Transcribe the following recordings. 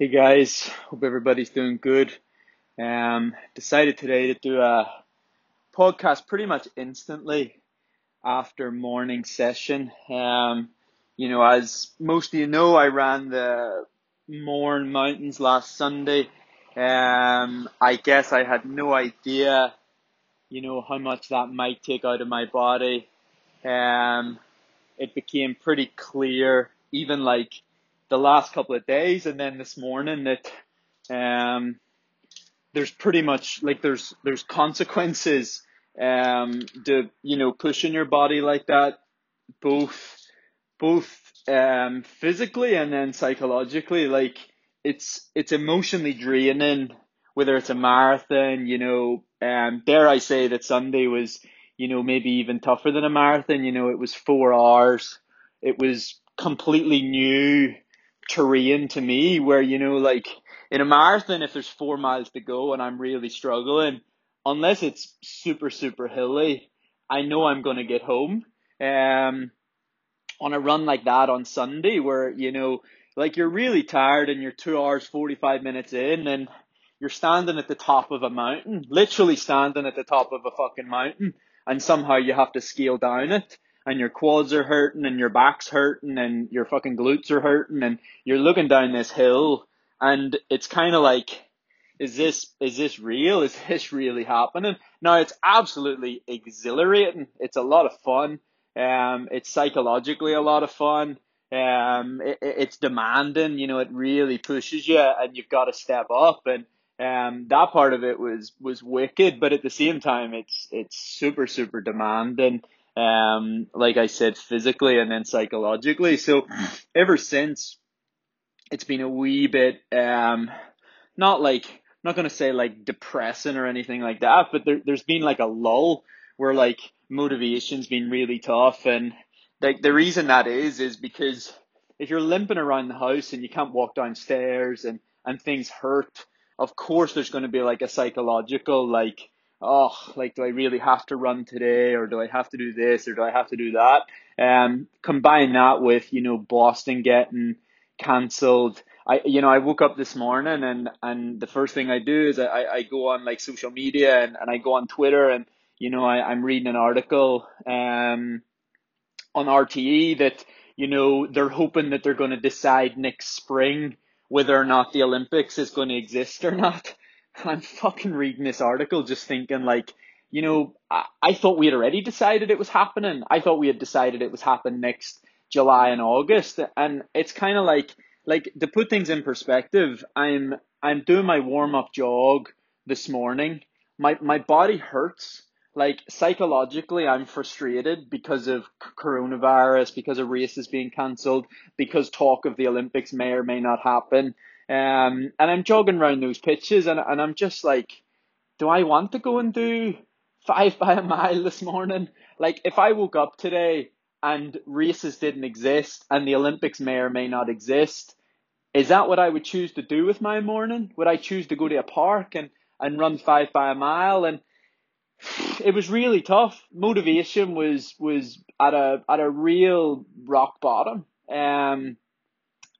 Hey guys, hope everybody's doing good. Um, decided today to do a podcast pretty much instantly after morning session. Um, you know, as most of you know, I ran the Mourne Mountains last Sunday. Um, I guess I had no idea, you know, how much that might take out of my body. Um, it became pretty clear, even like the last couple of days and then this morning that um, there's pretty much like there's there's consequences um, to you know pushing your body like that both both um, physically and then psychologically. Like it's it's emotionally draining whether it's a marathon you know um, dare I say that Sunday was you know maybe even tougher than a marathon. You know it was four hours. It was completely new terrain to me where, you know, like in a marathon, if there's four miles to go and I'm really struggling, unless it's super, super hilly, I know I'm going to get home. Um, on a run like that on Sunday where, you know, like you're really tired and you're two hours, 45 minutes in and you're standing at the top of a mountain, literally standing at the top of a fucking mountain and somehow you have to scale down it and your quads are hurting and your back's hurting and your fucking glutes are hurting and you're looking down this hill. And it's kind of like is this is this real? Is this really happening? Now it's absolutely exhilarating. It's a lot of fun. Um it's psychologically a lot of fun. Um it, it's demanding you know it really pushes you and you've got to step up. And um that part of it was was wicked but at the same time it's it's super super demanding um, like I said, physically and then psychologically. So ever since, it's been a wee bit, um, not like, I'm not gonna say like depressing or anything like that, but there, there's been like a lull where like motivation's been really tough, and like the reason that is is because if you're limping around the house and you can't walk downstairs and and things hurt, of course there's going to be like a psychological like oh, like, do I really have to run today or do I have to do this or do I have to do that? Um, combine that with, you know, Boston getting cancelled. I, you know, I woke up this morning and, and the first thing I do is I, I go on like social media and, and I go on Twitter and, you know, I, I'm reading an article, um, on RTE that, you know, they're hoping that they're going to decide next spring whether or not the Olympics is going to exist or not. I'm fucking reading this article just thinking like, you know, I, I thought we had already decided it was happening. I thought we had decided it was happening next July and August. And it's kind of like, like to put things in perspective, I'm, I'm doing my warm up jog this morning. My, my body hurts. Like psychologically, I'm frustrated because of coronavirus, because of races being cancelled, because talk of the Olympics may or may not happen. Um, and I'm jogging around those pitches and, and I'm just like, do I want to go and do five by a mile this morning? Like, if I woke up today and races didn't exist and the Olympics may or may not exist, is that what I would choose to do with my morning? Would I choose to go to a park and, and run five by a mile? And it was really tough. Motivation was was at a at a real rock bottom. Um,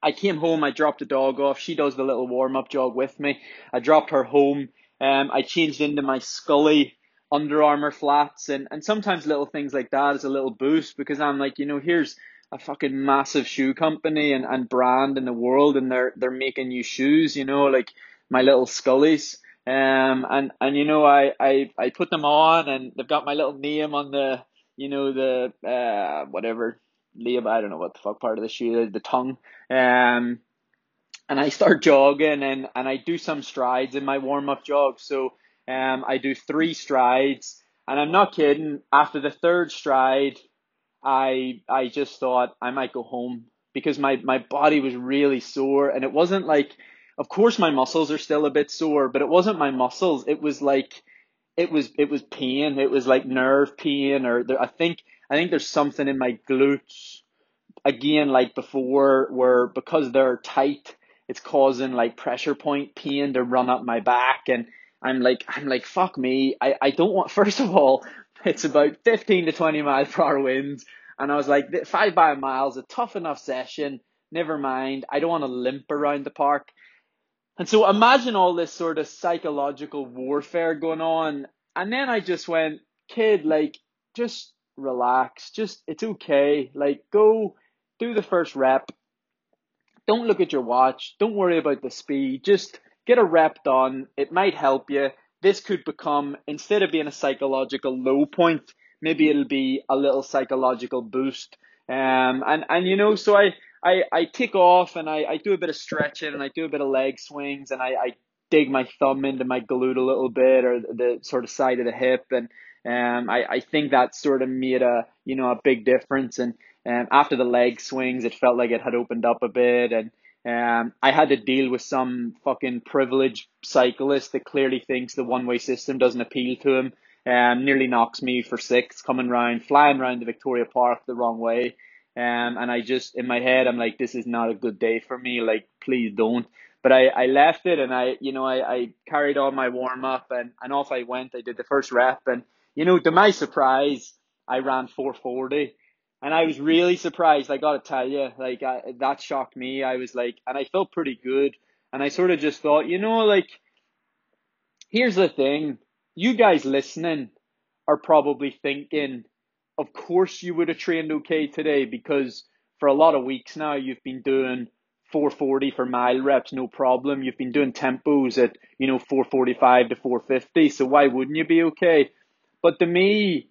I came home, I dropped the dog off. She does the little warm up jog with me. I dropped her home. Um, I changed into my Scully Under Armour flats and, and sometimes little things like that is a little boost because I'm like, you know, here's a fucking massive shoe company and, and brand in the world and they're they're making new shoes, you know, like my little Scullies. Um and, and you know I, I, I put them on and they've got my little name on the you know the uh whatever labia, I don't know what the fuck part of the shoe, the tongue. Um, and I start jogging and, and I do some strides in my warm up jog. So um, I do three strides, and I'm not kidding. After the third stride, I I just thought I might go home because my my body was really sore, and it wasn't like, of course my muscles are still a bit sore, but it wasn't my muscles. It was like, it was it was pain. It was like nerve pain, or there, I think I think there's something in my glutes again like before where because they're tight it's causing like pressure point pain to run up my back. And I'm like I'm like fuck me. I, I don't want first of all it's about 15 to 20 miles per hour winds. And I was like five by a mile is a tough enough session. Never mind. I don't want to limp around the park. And so imagine all this sort of psychological warfare going on. And then I just went, kid, like, just relax. Just, it's okay. Like, go do the first rep. Don't look at your watch. Don't worry about the speed. Just get a rep done. It might help you. This could become, instead of being a psychological low point, maybe it'll be a little psychological boost. Um, and, and you know, so I, I, I take off and I, I do a bit of stretching and I do a bit of leg swings and I, I dig my thumb into my glute a little bit or the sort of side of the hip and um I, I think that sort of made a you know a big difference and um after the leg swings it felt like it had opened up a bit and um I had to deal with some fucking privileged cyclist that clearly thinks the one way system doesn't appeal to him um nearly knocks me for six coming round flying around the Victoria Park the wrong way um, and I just, in my head, I'm like, this is not a good day for me. Like, please don't. But I, I left it and I, you know, I, I carried on my warm up and, and off I went. I did the first rep and, you know, to my surprise, I ran 440 and I was really surprised. I got to tell you, like, I, that shocked me. I was like, and I felt pretty good. And I sort of just thought, you know, like, here's the thing. You guys listening are probably thinking, of course you would have trained okay today because for a lot of weeks now you've been doing 440 for mile reps, no problem. You've been doing tempos at, you know, 445 to 450. So why wouldn't you be okay? But to me,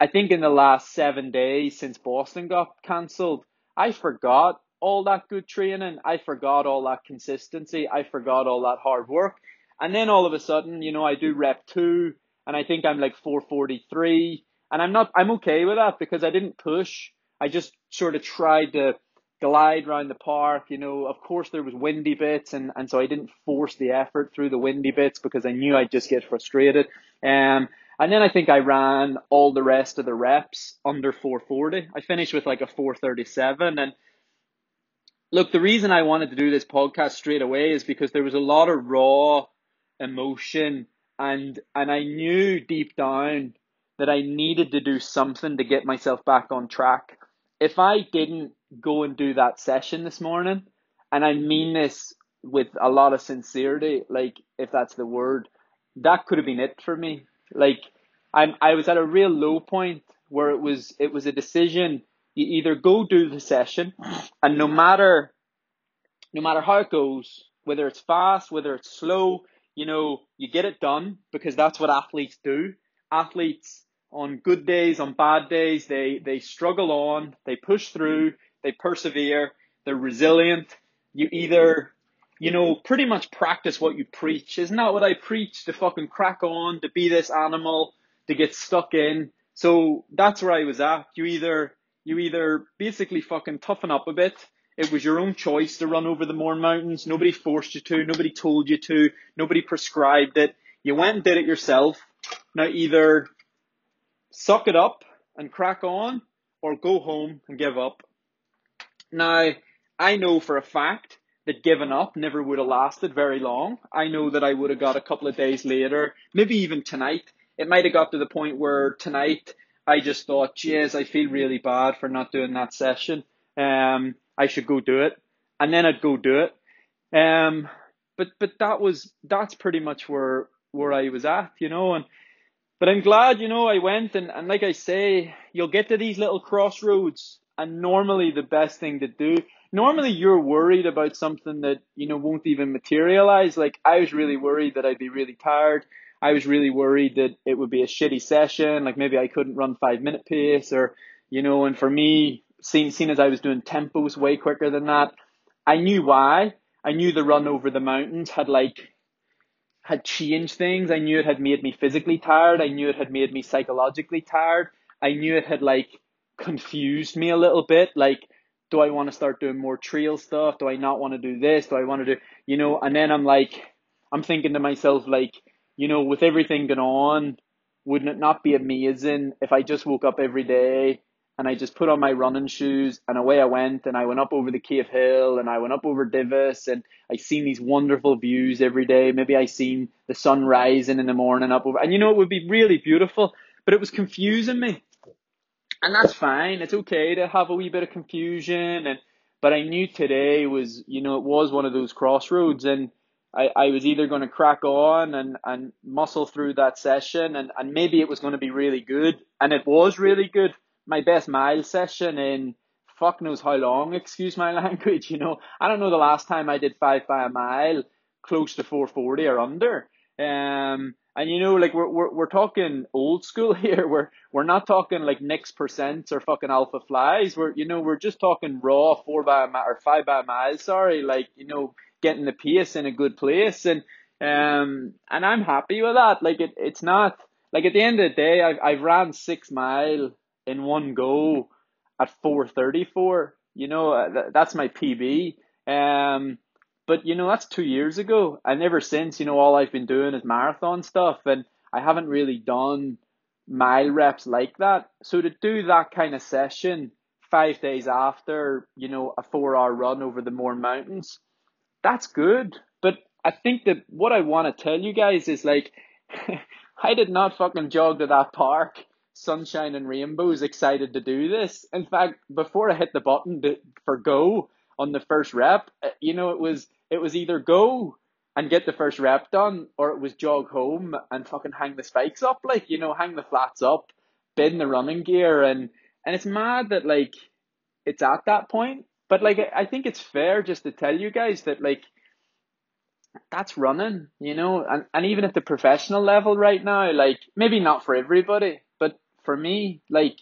I think in the last seven days since Boston got cancelled, I forgot all that good training. I forgot all that consistency. I forgot all that hard work. And then all of a sudden, you know, I do rep two and I think I'm like 443 and I'm not, I'm okay with that because I didn't push. I just sort of tried to glide around the park. You know, of course there was windy bits and, and so I didn't force the effort through the windy bits because I knew I'd just get frustrated. Um, and then I think I ran all the rest of the reps under 440. I finished with like a 437 and look, the reason I wanted to do this podcast straight away is because there was a lot of raw emotion and and I knew deep down that I needed to do something to get myself back on track. If I didn't go and do that session this morning, and I mean this with a lot of sincerity, like if that's the word, that could have been it for me. Like I'm I was at a real low point where it was it was a decision. You either go do the session and no matter no matter how it goes, whether it's fast, whether it's slow, you know, you get it done because that's what athletes do. Athletes on good days, on bad days, they, they struggle on, they push through, they persevere, they're resilient. You either, you know, pretty much practice what you preach. Isn't that what I preach? To fucking crack on, to be this animal, to get stuck in. So that's where I was at. You either, you either basically fucking toughen up a bit. It was your own choice to run over the Mourne Mountains. Nobody forced you to. Nobody told you to. Nobody prescribed it. You went and did it yourself. Now either suck it up and crack on or go home and give up. Now, I know for a fact that giving up never would have lasted very long. I know that I would have got a couple of days later, maybe even tonight. It might have got to the point where tonight I just thought, geez, I feel really bad for not doing that session. Um, I should go do it. And then I'd go do it. Um, but, but that was, that's pretty much where, where I was at, you know, and but I'm glad, you know, I went and, and like I say, you'll get to these little crossroads and normally the best thing to do, normally you're worried about something that, you know, won't even materialize. Like I was really worried that I'd be really tired. I was really worried that it would be a shitty session. Like maybe I couldn't run five minute pace or, you know, and for me, seeing, seeing as I was doing tempos way quicker than that, I knew why. I knew the run over the mountains had like had changed things. I knew it had made me physically tired. I knew it had made me psychologically tired. I knew it had like confused me a little bit. Like, do I want to start doing more trail stuff? Do I not want to do this? Do I want to do, you know? And then I'm like, I'm thinking to myself, like, you know, with everything going on, wouldn't it not be amazing if I just woke up every day and I just put on my running shoes and away I went and I went up over the Cave Hill and I went up over Divis and I seen these wonderful views every day. Maybe I seen the sun rising in the morning up over and you know it would be really beautiful, but it was confusing me. And that's fine. It's okay to have a wee bit of confusion and but I knew today was, you know, it was one of those crossroads and I, I was either going to crack on and, and muscle through that session and, and maybe it was going to be really good. And it was really good. My best mile session in fuck knows how long, excuse my language, you know. I don't know the last time I did five by a mile close to 440 or under. Um, and you know, like we're, we're, we're talking old school here. We're, we're not talking like Next percents or fucking Alphaflys. We're, you know, we're just talking raw four by a mile or five by a mile. Sorry. Like, you know, getting the pace in a good place. And, um, and I'm happy with that. Like it, it's not like at the end of the day, I've, I've ran six mile in one go at 434. You know, uh, that's my PB. Um, but you know, that's two years ago. And ever since, you know, all I've been doing is marathon stuff and I haven't really done mile reps like that. So to do that kind of session five days after, you know, a four hour run over the Mourne Mountains, that's good. But I think that what I want to tell you guys is like, I did not fucking jog to that park, sunshine and rainbows, excited to do this. In fact, before I hit the button to, for go, on the first rep, uh, you know, it was it was either go and get the first rep done, or it was jog home and fucking hang the spikes up, like you know, hang the flats up, bin the running gear, and and it's mad that like it's at that point. But like I think it's fair just to tell you guys that like that's running, you know, and, and even at the professional level right now, like maybe not for everybody, but for me, like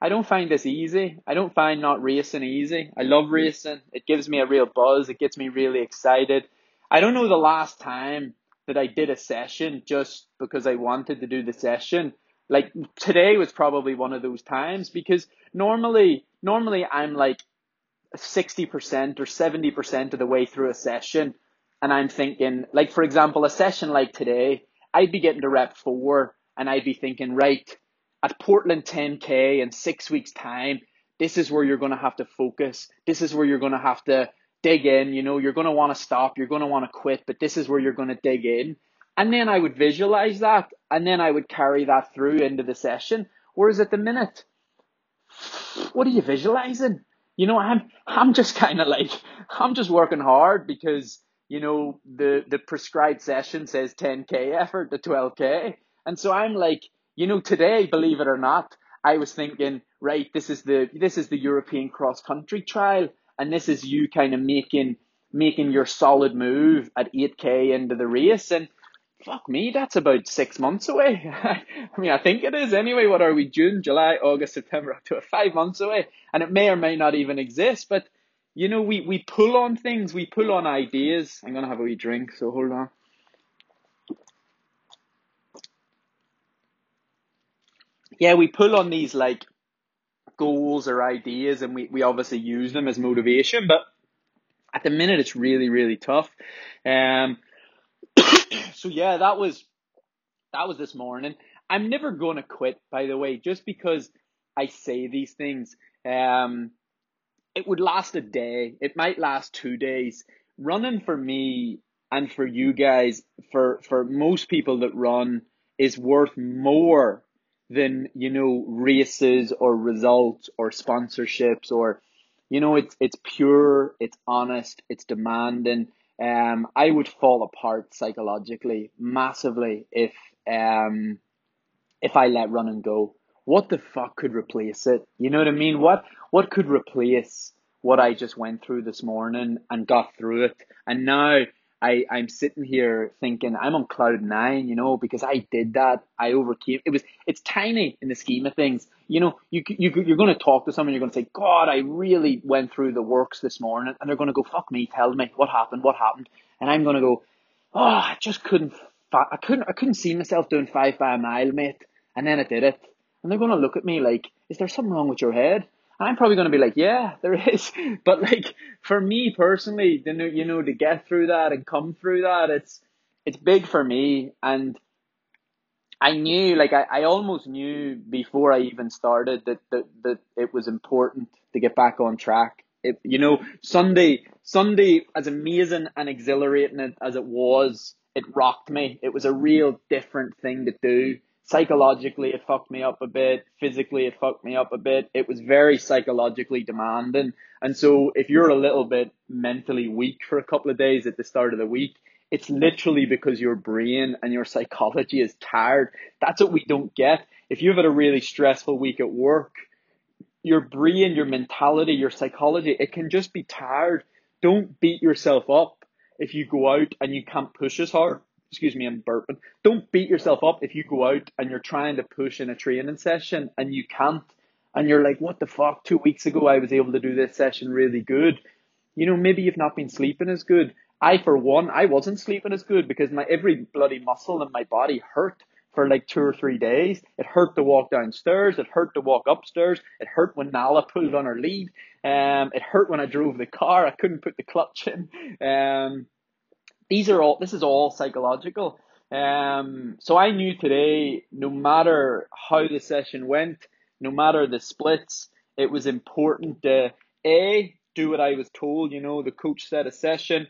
I don't find this easy. I don't find not racing easy. I love racing. It gives me a real buzz. It gets me really excited. I don't know the last time that I did a session just because I wanted to do the session. Like today was probably one of those times because normally, normally I'm like 60% or 70% of the way through a session and I'm thinking, like for example, a session like today, I'd be getting to rep four and I'd be thinking, right, at Portland 10K in six weeks' time, this is where you're going to have to focus. This is where you're going to have to dig in. You know, you're going to want to stop, you're going to want to quit, but this is where you're going to dig in. And then I would visualize that, and then I would carry that through into the session. Whereas at the minute, what are you visualizing? You know, I'm I'm just kind of like I'm just working hard because you know the the prescribed session says 10k effort to 12k, and so I'm like you know, today, believe it or not, I was thinking, right, this is the this is the European cross country trial, and this is you kind of making making your solid move at 8k into the race, and fuck me, that's about six months away. I mean, I think it is anyway. What are we? June, July, August, September, October, five months away, and it may or may not even exist. But you know, we we pull on things, we pull on ideas. I'm gonna have a wee drink, so hold on. Yeah, we pull on these like goals or ideas and we, we obviously use them as motivation, but at the minute it's really, really tough. Um, so yeah, that was, that was this morning. I'm never going to quit, by the way, just because I say these things. Um, it would last a day. It might last two days. Running for me and for you guys, for, for most people that run is worth more than you know races or results or sponsorships or you know it's it's pure it's honest it's demanding. Um i would fall apart psychologically massively if um if i let run and go. What the fuck could replace it? You know what i mean? What what could replace what i just went through this morning and got through it? And now I, I'm sitting here thinking I'm on cloud nine, you know, because I did that. I overcame. It was, it's tiny in the scheme of things. You know, you, you, you're going to talk to someone, you're going to say, God, I really went through the works this morning. And they're going to go, fuck me, tell me what happened, what happened. And I'm going to go, oh, I just couldn't, I couldn't, I couldn't see myself doing five by a mile, mate. And then I did it. And they're going to look at me like, is there something wrong with your head? And I'm probably going to be like, yeah, there is. But like for me personally, you know, to get through that and come through that, it's it's big for me. And I knew, like, I, I almost knew before I even started that, that that it was important to get back on track. It, you know, Sunday, Sunday, as amazing and exhilarating as it was, it rocked me. It was a real different thing to do. Psychologically it fucked me up a bit. Physically it fucked me up a bit. It was very psychologically demanding. And so if you're a little bit mentally weak for a couple of days at the start of the week it's literally because your brain and your psychology is tired. That's what we don't get. If you've had a really stressful week at work your brain your mentality your psychology it can just be tired. Don't beat yourself up if you go out and you can't push as hard excuse me, I'm burping. Don't beat yourself up if you go out and you're trying to push in a training session and you can't. And you're like, what the fuck? Two weeks ago, I was able to do this session really good. You know, maybe you've not been sleeping as good. I, for one, I wasn't sleeping as good because my every bloody muscle in my body hurt for like two or three days. It hurt to walk downstairs. It hurt to walk upstairs. It hurt when Nala pulled on her lead. Um, it hurt when I drove the car. I couldn't put the clutch in. Um, these are all this is all psychological. Um, so I knew today, no matter how the session went, no matter the splits, it was important to a do what I was told. You know, the coach said a session.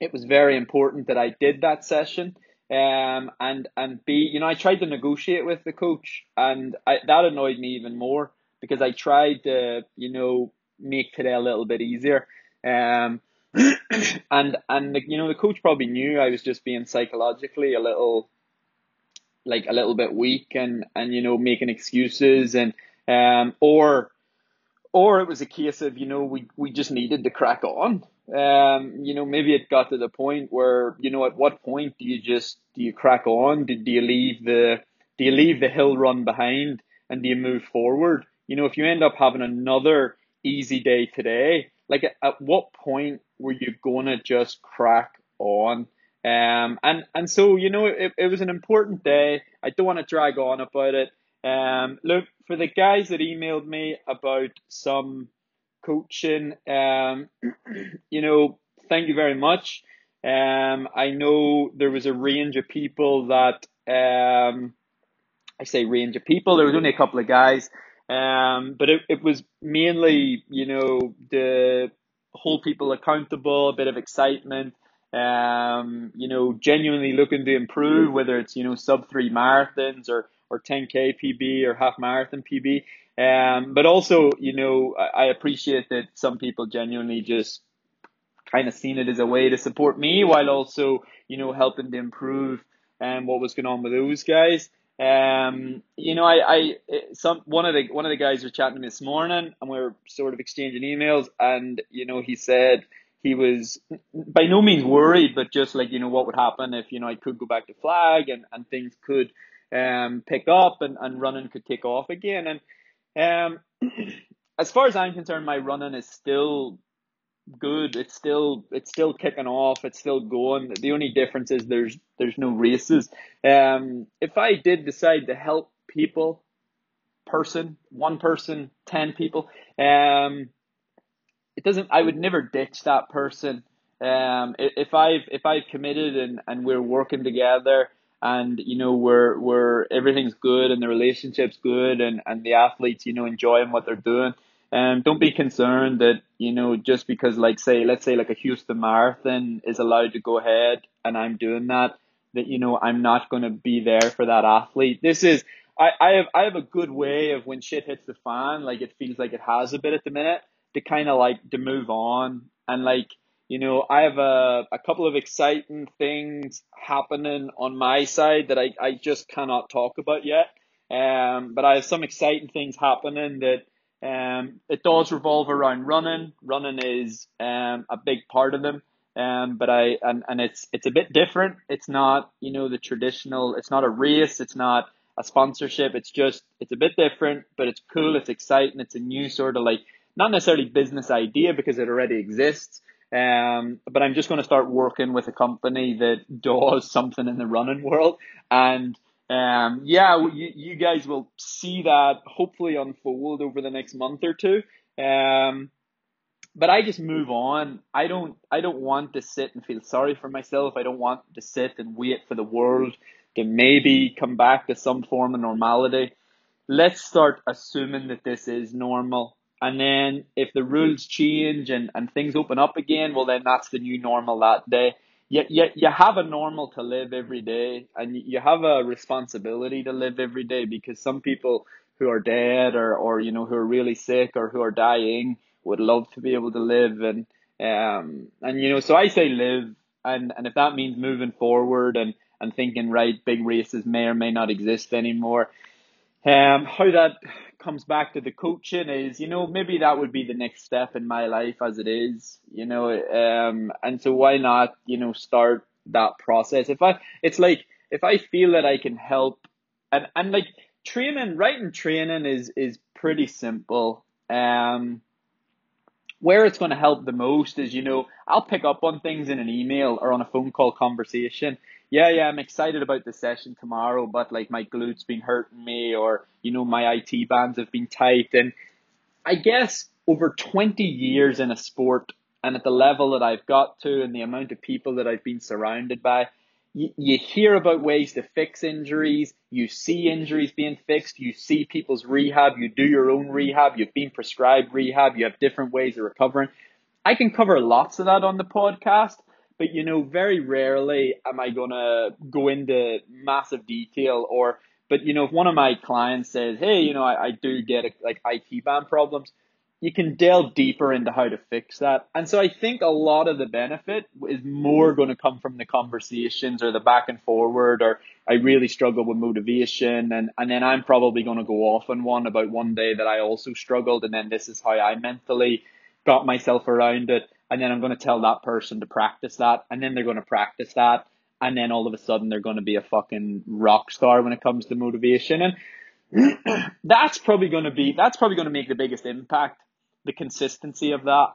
It was very important that I did that session. Um, and and B, you know, I tried to negotiate with the coach, and I, that annoyed me even more because I tried to, you know, make today a little bit easier. Um, and and the, you know the coach probably knew I was just being psychologically a little like a little bit weak and and you know making excuses and um or or it was a case of you know we we just needed to crack on. Um you know maybe it got to the point where you know at what point do you just do you crack on? Do, do you leave the do you leave the hill run behind and do you move forward? You know if you end up having another easy day today like at, at what point were you gonna just crack on? Um, and and so you know it, it was an important day. I don't want to drag on about it. Um, look for the guys that emailed me about some coaching. Um, you know, thank you very much. Um, I know there was a range of people that um, I say range of people. There was only a couple of guys um, but it, it was mainly, you know, the hold people accountable, a bit of excitement, um, you know, genuinely looking to improve, whether it's, you know, sub three marathons or, or 10K PB or half marathon PB. Um, but also, you know, I, I appreciate that some people genuinely just kind of seen it as a way to support me while also, you know, helping to improve um, what was going on with those guys. Um, you know, I, I, some one of the one of the guys was chatting to me this morning, and we were sort of exchanging emails, and you know, he said he was by no means worried, but just like you know, what would happen if you know I could go back to flag and and things could um pick up and and running could take off again, and um, as far as I'm concerned, my running is still good. It's still it's still kicking off. It's still going. The only difference is there's there's no races. Um, if I did decide to help people, person, one person, ten people, um, it doesn't. I would never ditch that person. Um, if I've if I've committed and and we're working together and you know we're we're everything's good and the relationship's good and and the athletes you know enjoying what they're doing um, don't be concerned that, you know, just because like say, let's say like a Houston Marathon is allowed to go ahead and I'm doing that, that, you know, I'm not going to be there for that athlete. This is, I, I have, I have a good way of when shit hits the fan, like it feels like it has a bit at the minute to kind of like to move on and like, you know, I have a, a couple of exciting things happening on my side that I, I just cannot talk about yet. Um, but I have some exciting things happening that, um, it does revolve around running. Running is um, a big part of them. Um, but I and, and it's it's a bit different. It's not you know the traditional. It's not a race. It's not a sponsorship. It's just it's a bit different, but it's cool. It's exciting. It's a new sort of like not necessarily business idea because it already exists. Um, but I'm just going to start working with a company that does something in the running world, and um, yeah, you, you guys will see that hopefully unfold over the next month or two. Um, but I just move on. I don't, I don't want to sit and feel sorry for myself. I don't want to sit and wait for the world to maybe come back to some form of normality. Let's start assuming that this is normal. And then if the rules change and, and things open up again, well, then that's the new normal that day you, you, you have a normal to live every day and you have a responsibility to live every day because some people who are dead or, or you know who are really sick or who are dying would love to be able to live. And um and you know so I say live and and if that means moving forward and and thinking right big races may or may not exist anymore um how that comes back to the coaching is, you know, maybe that would be the next step in my life as it is, you know, um, and so why not, you know, start that process? If I, it's like, if I feel that I can help and, and like training, writing training is, is pretty simple. Um, where it's going to help the most is, you know, I'll pick up on things in an email or on a phone call conversation yeah, yeah, I'm excited about the session tomorrow, but like my glutes been hurting me or, you know, my IT bands have been tight. And I guess over 20 years in a sport and at the level that I've got to and the amount of people that I've been surrounded by, you, you hear about ways to fix injuries. You see injuries being fixed. You see people's rehab. You do your own rehab. You've been prescribed rehab. You have different ways of recovering. I can cover lots of that on the podcast, but you know, very rarely am I gonna go into massive detail or. But you know, if one of my clients says, "Hey, you know, I, I do get a, like IT band problems," you can delve deeper into how to fix that. And so I think a lot of the benefit is more going to come from the conversations or the back and forward or I really struggle with motivation and, and then I'm probably going to go off on one about one day that I also struggled and then this is how I mentally got myself around it and then I'm going to tell that person to practice that, and then they're going to practice that, and then all of a sudden they're going to be a fucking rock star when it comes to motivation, and that's probably going to be that's probably going to make the biggest impact, the consistency of that,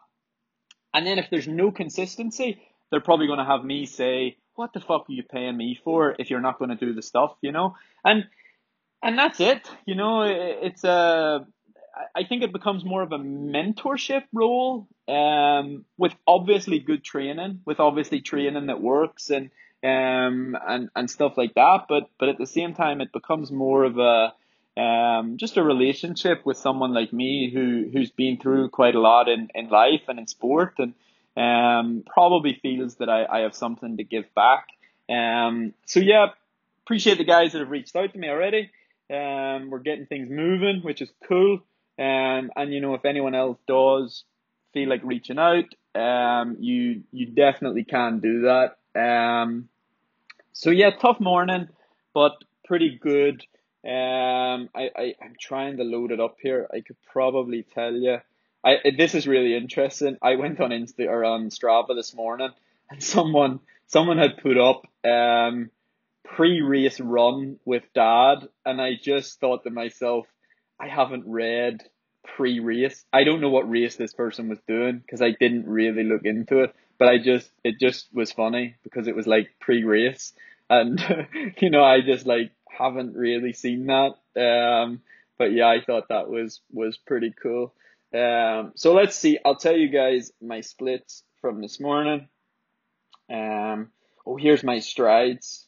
and then if there's no consistency, they're probably going to have me say, "What the fuck are you paying me for if you're not going to do the stuff?" You know, and and that's it. You know, it's a I think it becomes more of a mentorship role, um, with obviously good training, with obviously training that works and um and and stuff like that. But but at the same time, it becomes more of a um just a relationship with someone like me who who's been through quite a lot in in life and in sport and um probably feels that I I have something to give back. Um so yeah, appreciate the guys that have reached out to me already. Um, we're getting things moving, which is cool. Um, and you know, if anyone else does feel like reaching out, um, you you definitely can do that. Um, so yeah, tough morning, but pretty good. Um, I, I I'm trying to load it up here. I could probably tell you. I this is really interesting. I went on Insta or on Strava this morning, and someone someone had put up um pre-race run with dad, and I just thought to myself, I haven't read pre-race. I don't know what race this person was doing because I didn't really look into it, but I just it just was funny because it was like pre-race, and you know I just like haven't really seen that. Um, but yeah, I thought that was was pretty cool. Um, so let's see. I'll tell you guys my splits from this morning. Um, oh, here's my strides.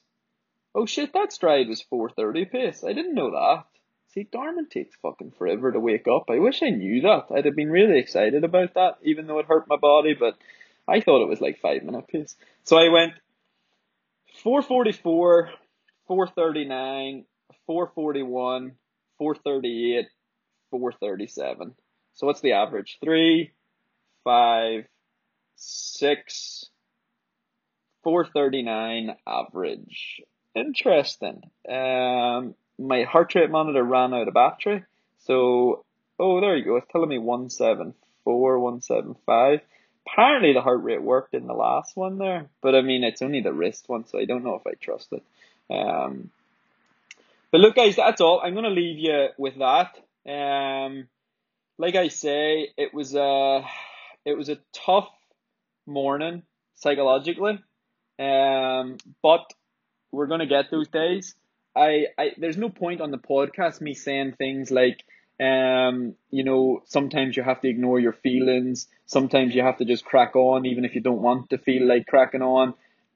Oh shit, that stride was 430 pace. I didn't know that. See, Garmin takes fucking forever to wake up. I wish I knew that. I'd have been really excited about that, even though it hurt my body, but I thought it was like five minute pace. So I went 444, 439, 441, 438, 437. So what's the average? Three, five, six, 439 average. Interesting. Um, my heart rate monitor ran out of battery. So, oh, there you go. It's telling me 174, 175. Apparently the heart rate worked in the last one there, but I mean, it's only the wrist one, so I don't know if I trust it. Um, but look, guys, that's all. I'm going to leave you with that. Um, like I say, it was a, it was a tough morning psychologically. Um, but we're going to get those days. I, I there's no point on the podcast me saying things like um you know sometimes you have to ignore your feelings. Sometimes you have to just crack on even if you don't want to feel like cracking on.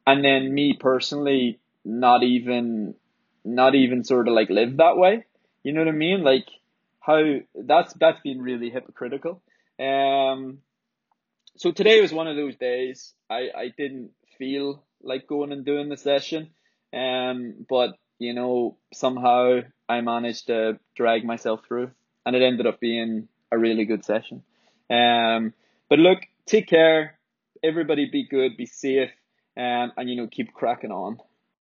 And then me personally not even not even sort of like live that way. You know what i mean? Like how that's that's been really hypocritical. Um so today was one of those days. I i didn't feel like going and doing the session. Um, but you know, somehow I managed to drag myself through, and it ended up being a really good session. Um, but look, take care. Everybody be good, be safe, um, and you know, keep cracking on.